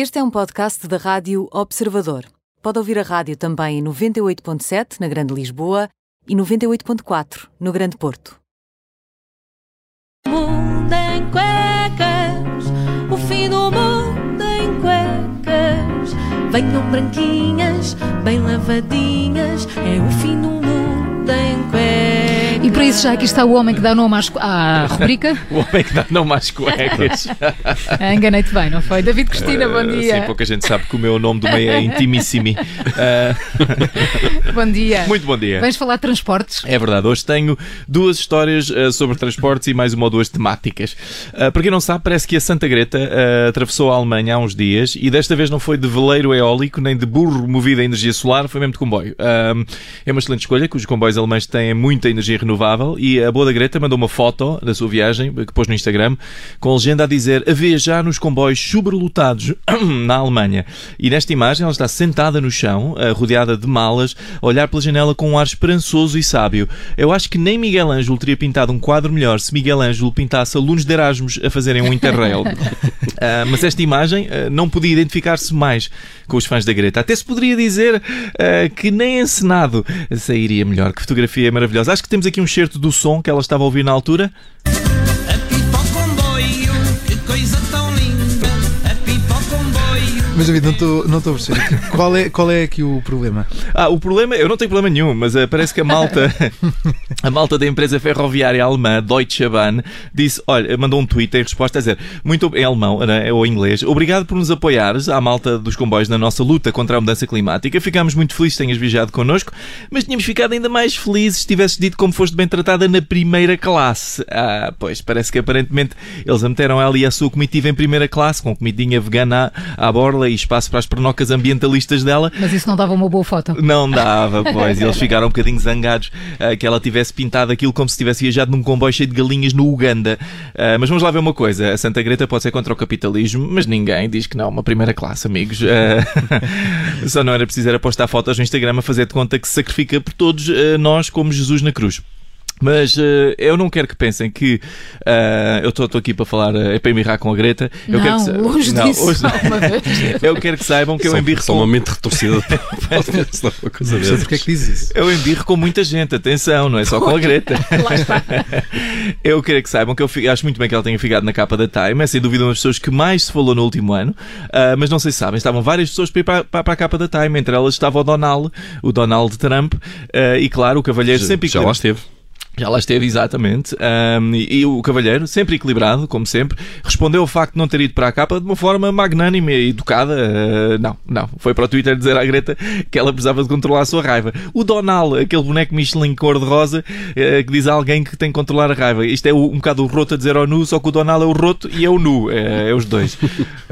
Este é um podcast da Rádio Observador. Pode ouvir a rádio também em 98.7 na Grande Lisboa e 98.4 no Grande Porto. Mundo em cuecas, o fim do mundo em cuecas. Venham branquinhas, bem lavadinhas, é o fim do mundo. E por isso já aqui está o homem que dá nome às, à rubrica. O homem que dá nome às cuecas. Ah, Enganei-te bem, não foi? David Cristina, bom dia. Sim, pouca gente sabe que o meu nome do meio é Intimissimi. Ah, Bom dia. muito bom dia. Vens falar de transportes? É verdade, hoje tenho duas histórias ah, sobre transportes e mais uma ou duas temáticas. Ah, para quem não sabe, parece que a Santa Greta atravessou a Alemanha há uns dias e desta vez não foi de veleiro eólico nem de burro movido a energia solar, foi mesmo de comboio. Ah, é uma excelente escolha, que os comboios alemães têm muita energia renovável e a boa da Greta mandou uma foto da sua viagem, que pôs no Instagram, com a legenda a dizer a viajar nos comboios superlotados na Alemanha. E nesta imagem ela está sentada no chão, ah, rodeada de malas, a olhar pela janela com um ar esperançoso e sábio. Eu acho que nem Miguel Ângelo teria pintado um quadro melhor se Miguel Ângelo pintasse alunos de Erasmus a fazerem um Interrail. Ah, mas esta imagem ah, não podia identificar-se mais com os fãs da Greta. Até se poderia dizer ah, que nem encenado sairia melhor. Que fotografia maravilhosa. Acho que temos aqui um certo do som que ela estava a ouvir na altura. Mas David, não estou não a perceber. Qual é, qual é aqui o problema? Ah, o problema, eu não tenho problema nenhum, mas ah, parece que a malta, a malta da empresa ferroviária alemã Deutsche Bahn disse, olha, mandou um tweet em resposta a dizer, muito em alemão, né, ou em inglês, obrigado por nos apoiares, à malta dos comboios, na nossa luta contra a mudança climática. Ficámos muito felizes que tenhas viajado connosco, mas tínhamos ficado ainda mais felizes se tivesses dito como foste bem tratada na primeira classe. Ah, pois, parece que aparentemente eles a meteram ela e a sua comitiva em primeira classe, com comidinha vegana à, à borla e espaço para as pernocas ambientalistas dela. Mas isso não dava uma boa foto. Não dava, pois. Eles ficaram um bocadinho zangados ah, que ela tivesse pintado aquilo como se tivesse viajado num comboio cheio de galinhas no Uganda. Ah, mas vamos lá ver uma coisa: a Santa Greta pode ser contra o capitalismo, mas ninguém diz que não. Uma primeira classe, amigos. Ah, só não era preciso era postar fotos no Instagram a fazer de conta que se sacrifica por todos nós, como Jesus na cruz. Mas eh, eu não quero que pensem que eh, eu estou aqui para falar, eh, é para embirrar com a Greta. Eu não, quero que sa- longe Não, disso. hoje não. uma vez. Eu quero que saibam que eu Só- embirro só com uma mente retorcida. Uma coisa Não sei porque é que dizes isso. Eu embirro com muita gente, atenção, não é só com a Greta. Lá está. Eu quero que saibam que eu fi- acho muito bem que ela tenha ficado na capa da Time. É sem dúvida uma das pessoas que mais se falou no último ano. Ah, mas não sei se sabem, estavam várias pessoas para ir para, para- para a capa da Time. Entre elas estava o Donald, o Donald Trump, ah, e claro, o Cavalheiro sempre Já lá esteve. Já lá esteve, exatamente. Ahm, e, e o Cavalheiro, sempre equilibrado, como sempre, respondeu ao facto de não ter ido para a capa de uma forma magnânime e educada. Ah, não, não. Foi para o Twitter dizer à Greta que ela precisava de controlar a sua raiva. O Donald, aquele boneco Michelin cor-de-rosa, eh, que diz a alguém que tem que controlar a raiva. Isto é o- um bocado o roto a dizer ao nu, só que o Donald é o roto e é o nu. É, é os dois.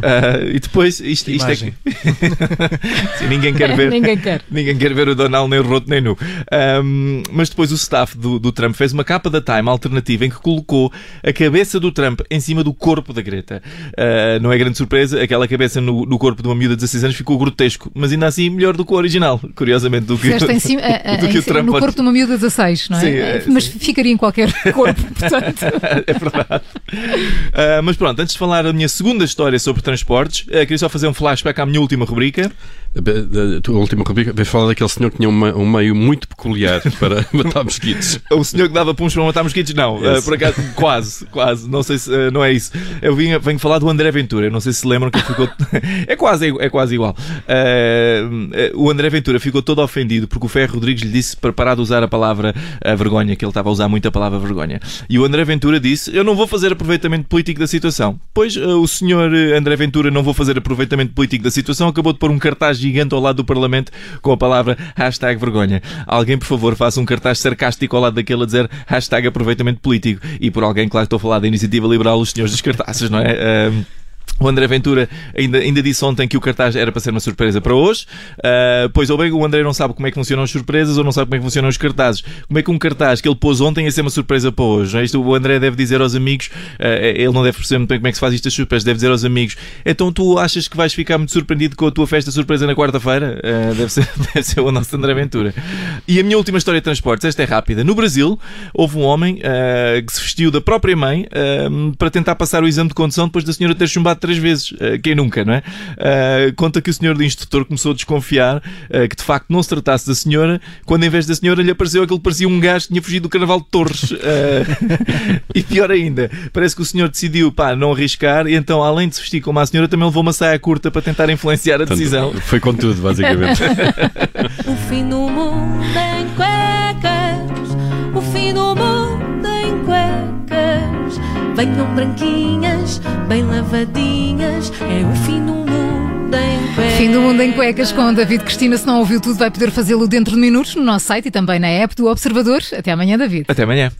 Ah, e depois, isto, isto é Imagem. Sim, ninguém quer ver. Ninguém quer. Ninguém quer ver o Donald nem o roto nem nu. Ahm, mas depois o staff do, do Trump fez uma capa da Time alternativa em que colocou a cabeça do Trump em cima do corpo da Greta. Ah, não é grande surpresa, aquela cabeça no, no corpo de uma miúda de 16 anos ficou grotesco, mas ainda assim melhor do que o original, curiosamente, do que, em cima, a- do que em o Trump no corpo de uma miúda 16, não é? Sim, é, Mas sim. ficaria em qualquer corpo, portanto. é verdade. Ah, mas pronto, antes de falar da minha segunda história sobre transportes, ah, queria só fazer um flashback à minha última rubrica. A tua última rubrica veio falar daquele senhor que tinha uma- um meio muito peculiar para matar mosquitos. O senhor que dava puns para matar mosquitos? Não. Uh, por acaso, quase, quase. Não sei se uh, não é isso. Eu vim, venho falar do André Ventura. Não sei se lembram que ele ficou. é, quase, é quase igual. Uh, o André Ventura ficou todo ofendido porque o Ferro Rodrigues lhe disse para parar de usar a palavra uh, vergonha, que ele estava a usar muito a palavra vergonha. E o André Ventura disse: Eu não vou fazer aproveitamento político da situação. Pois o senhor André Ventura não vou fazer aproveitamento político da situação acabou de pôr um cartaz gigante ao lado do Parlamento com a palavra hashtag vergonha. Alguém, por favor, faça um cartaz sarcástico ao lado daquele a dizer hashtag aproveitamento político. E por alguém, claro, estou a falar da iniciativa liberal, os senhores dos cartazes, não é? O André Ventura ainda, ainda disse ontem que o cartaz era para ser uma surpresa para hoje. Uh, pois ou bem o André não sabe como é que funcionam as surpresas ou não sabe como é que funcionam os cartazes. Como é que um cartaz que ele pôs ontem ia ser uma surpresa para hoje? não é? Isto o André deve dizer aos amigos, uh, ele não deve perceber muito bem como é que se faz isto das surpresas, deve dizer aos amigos, então tu achas que vais ficar muito surpreendido com a tua festa surpresa na quarta-feira? Uh, deve, ser, deve ser o nosso André Ventura. E a minha última história de transportes, esta é rápida. No Brasil, houve um homem que se vestiu da própria mãe para tentar passar o exame de condução depois da senhora ter chumbado três vezes. Uh, quem nunca, não é? Uh, conta que o senhor de instrutor começou a desconfiar uh, que de facto não se tratasse da senhora, quando em vez da senhora lhe apareceu aquele que parecia um gajo que tinha fugido do Carnaval de Torres. E pior ainda, parece que o senhor decidiu pá, não arriscar e então, além de se vestir como a senhora, também levou uma saia curta para tentar influenciar a decisão. Foi com tudo, basicamente. O fim do mundo em cuecas, o fim do mundo. Venham branquinhas, bem lavadinhas, é o fim do mundo em cuecas. Fim do mundo em cuecas com David Cristina. Se não ouviu tudo, vai poder fazê-lo dentro de minutos no nosso site e também na app do Observador. Até amanhã, David. Até amanhã.